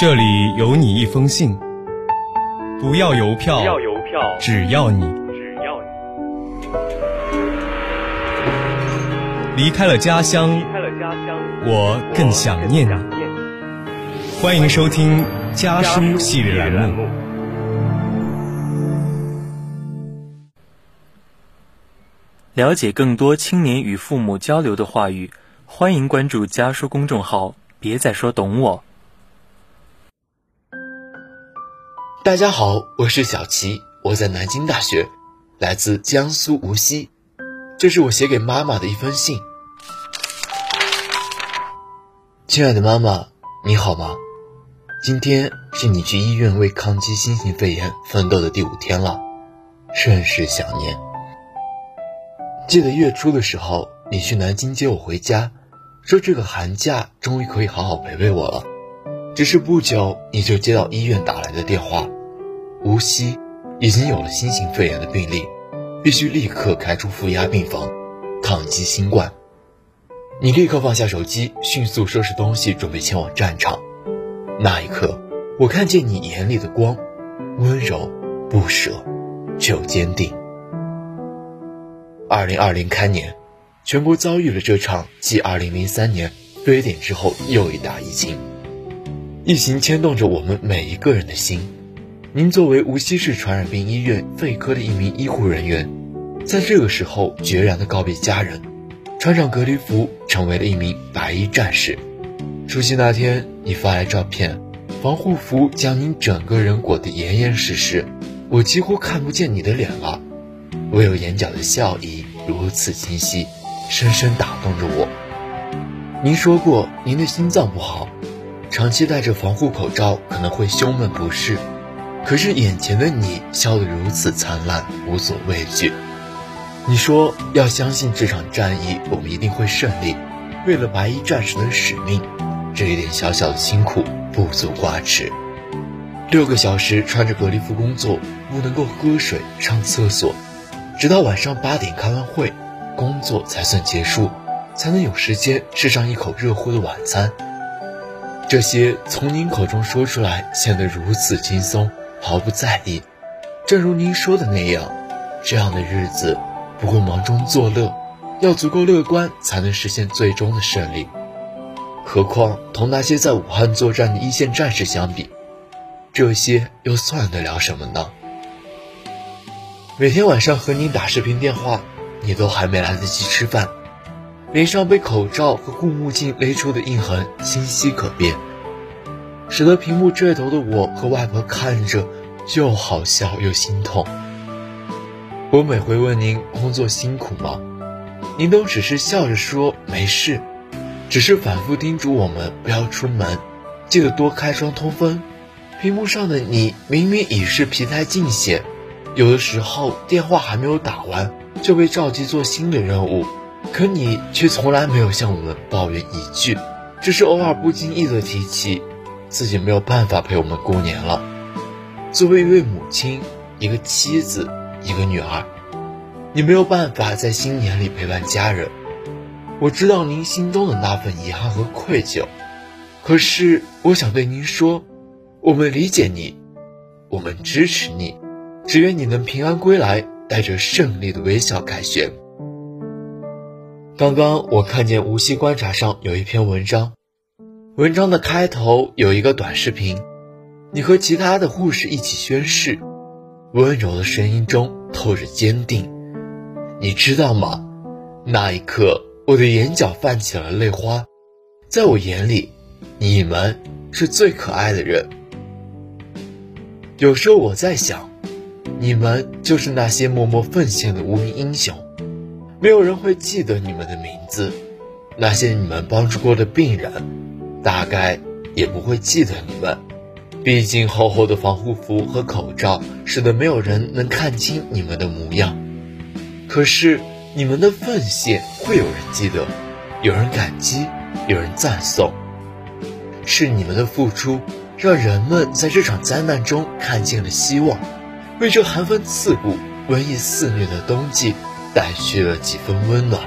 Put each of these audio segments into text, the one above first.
这里有你一封信，不要邮票，不要邮票，只要你只要你离开了家乡离，开了家乡，我更想念你。我更想念你。欢迎收听家书系列栏目。了解更多青年与父母交流的话语，欢迎关注家书公众号。别再说懂我。大家好，我是小齐，我在南京大学，来自江苏无锡。这是我写给妈妈的一封信。亲爱的妈妈，你好吗？今天是你去医院为抗击新型肺炎奋斗的第五天了，甚是想念。记得月初的时候，你去南京接我回家，说这个寒假终于可以好好陪陪我了。只是不久，你就接到医院打来的电话，无锡已经有了新型肺炎的病例，必须立刻开出负压病房，抗击新冠。你立刻放下手机，迅速收拾东西，准备前往战场。那一刻，我看见你眼里的光，温柔、不舍，却又坚定。二零二零开年，全国遭遇了这场继二零零三年非典之后又一大疫情。疫情牵动着我们每一个人的心。您作为无锡市传染病医院肺科的一名医护人员，在这个时候决然地告别家人，穿上隔离服，成为了一名白衣战士。除夕那天，你发来照片，防护服将您整个人裹得严严实实，我几乎看不见你的脸了，唯有眼角的笑意如此清晰，深深打动着我。您说过您的心脏不好，长期戴着防护口罩可能会胸闷不适，可是眼前的你笑得如此灿烂，无所畏惧。你说要相信这场战役我们一定会胜利，为了白衣战士的使命。这一点小小的辛苦不足挂齿。六个小时穿着隔离服工作，不能够喝水、上厕所，直到晚上八点开完会，工作才算结束，才能有时间吃上一口热乎的晚餐。这些从您口中说出来，显得如此轻松，毫不在意。正如您说的那样，这样的日子不会忙中作乐，要足够乐观，才能实现最终的胜利。何况同那些在武汉作战的一线战士相比，这些又算得了什么呢？每天晚上和您打视频电话，你都还没来得及吃饭，脸上被口罩和护目镜勒出的印痕清晰可辨，使得屏幕这头的我和外婆看着又好笑又心痛。我每回问您工作辛苦吗，您都只是笑着说没事。只是反复叮嘱我们不要出门，记得多开窗通风。屏幕上的你明明已是疲态尽显，有的时候电话还没有打完就被召集做新的任务，可你却从来没有向我们抱怨一句，只是偶尔不经意的提起自己没有办法陪我们过年了。作为一位母亲，一个妻子，一个女儿，你没有办法在新年里陪伴家人。我知道您心中的那份遗憾和愧疚，可是我想对您说，我们理解你，我们支持你，只愿你能平安归来，带着胜利的微笑凯旋。刚刚我看见无锡观察上有一篇文章，文章的开头有一个短视频，你和其他的护士一起宣誓，温柔的声音中透着坚定，你知道吗？那一刻。我的眼角泛起了泪花，在我眼里，你们是最可爱的人。有时候我在想，你们就是那些默默奉献的无名英雄，没有人会记得你们的名字。那些你们帮助过的病人，大概也不会记得你们。毕竟厚厚的防护服和口罩，使得没有人能看清你们的模样。可是。你们的奉献会有人记得，有人感激，有人赞颂。是你们的付出，让人们在这场灾难中看见了希望，为这寒风刺骨、瘟疫肆虐的冬季带去了几分温暖。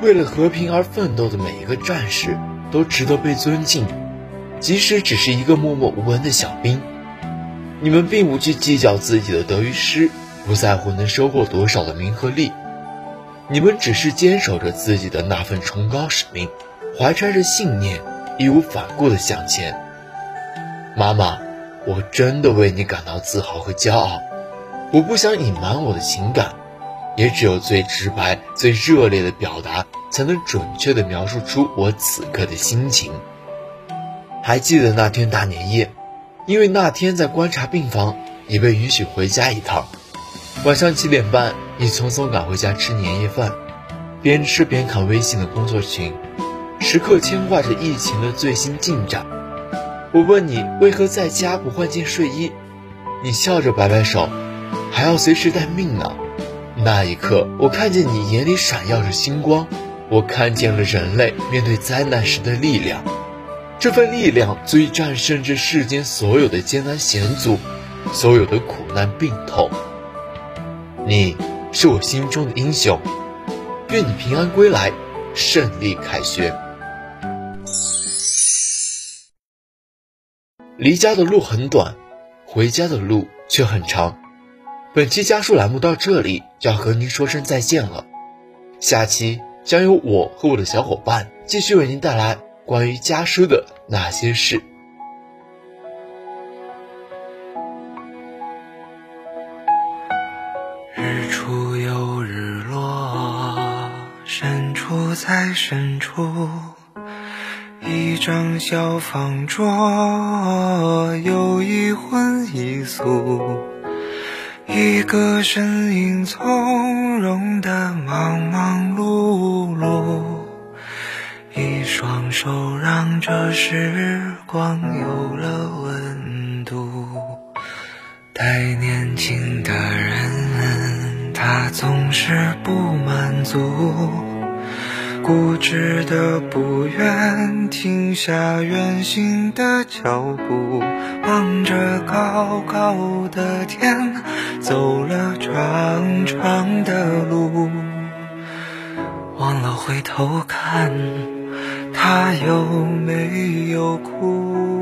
为了和平而奋斗的每一个战士都值得被尊敬，即使只是一个默默无闻的小兵。你们并不去计较自己的得与失，不在乎能收获多少的名和利，你们只是坚守着自己的那份崇高使命，怀揣着信念，义无反顾地向前。妈妈，我真的为你感到自豪和骄傲。我不想隐瞒我的情感，也只有最直白、最热烈的表达，才能准确地描述出我此刻的心情。还记得那天大年夜。因为那天在观察病房，你被允许回家一趟。晚上七点半，你匆匆赶回家吃年夜饭，边吃边看微信的工作群，时刻牵挂着疫情的最新进展。我问你为何在家不换件睡衣，你笑着摆摆手，还要随时待命呢。那一刻，我看见你眼里闪耀着星光，我看见了人类面对灾难时的力量。这份力量足以战胜这世间所有的艰难险阻，所有的苦难病痛。你是我心中的英雄，愿你平安归来，胜利凯旋。离家的路很短，回家的路却很长。本期家书栏目到这里就要和您说声再见了，下期将由我和我的小伙伴继续为您带来。关于家书的那些事。日出又日落，深处在深处，一张小方桌，有一荤一素，一个身影从容的忙忙碌碌。一双手让这时光有了温度。太年轻的人，他总是不满足，固执的不愿停下远行的脚步，望着高高的天，回头看。他有没有哭？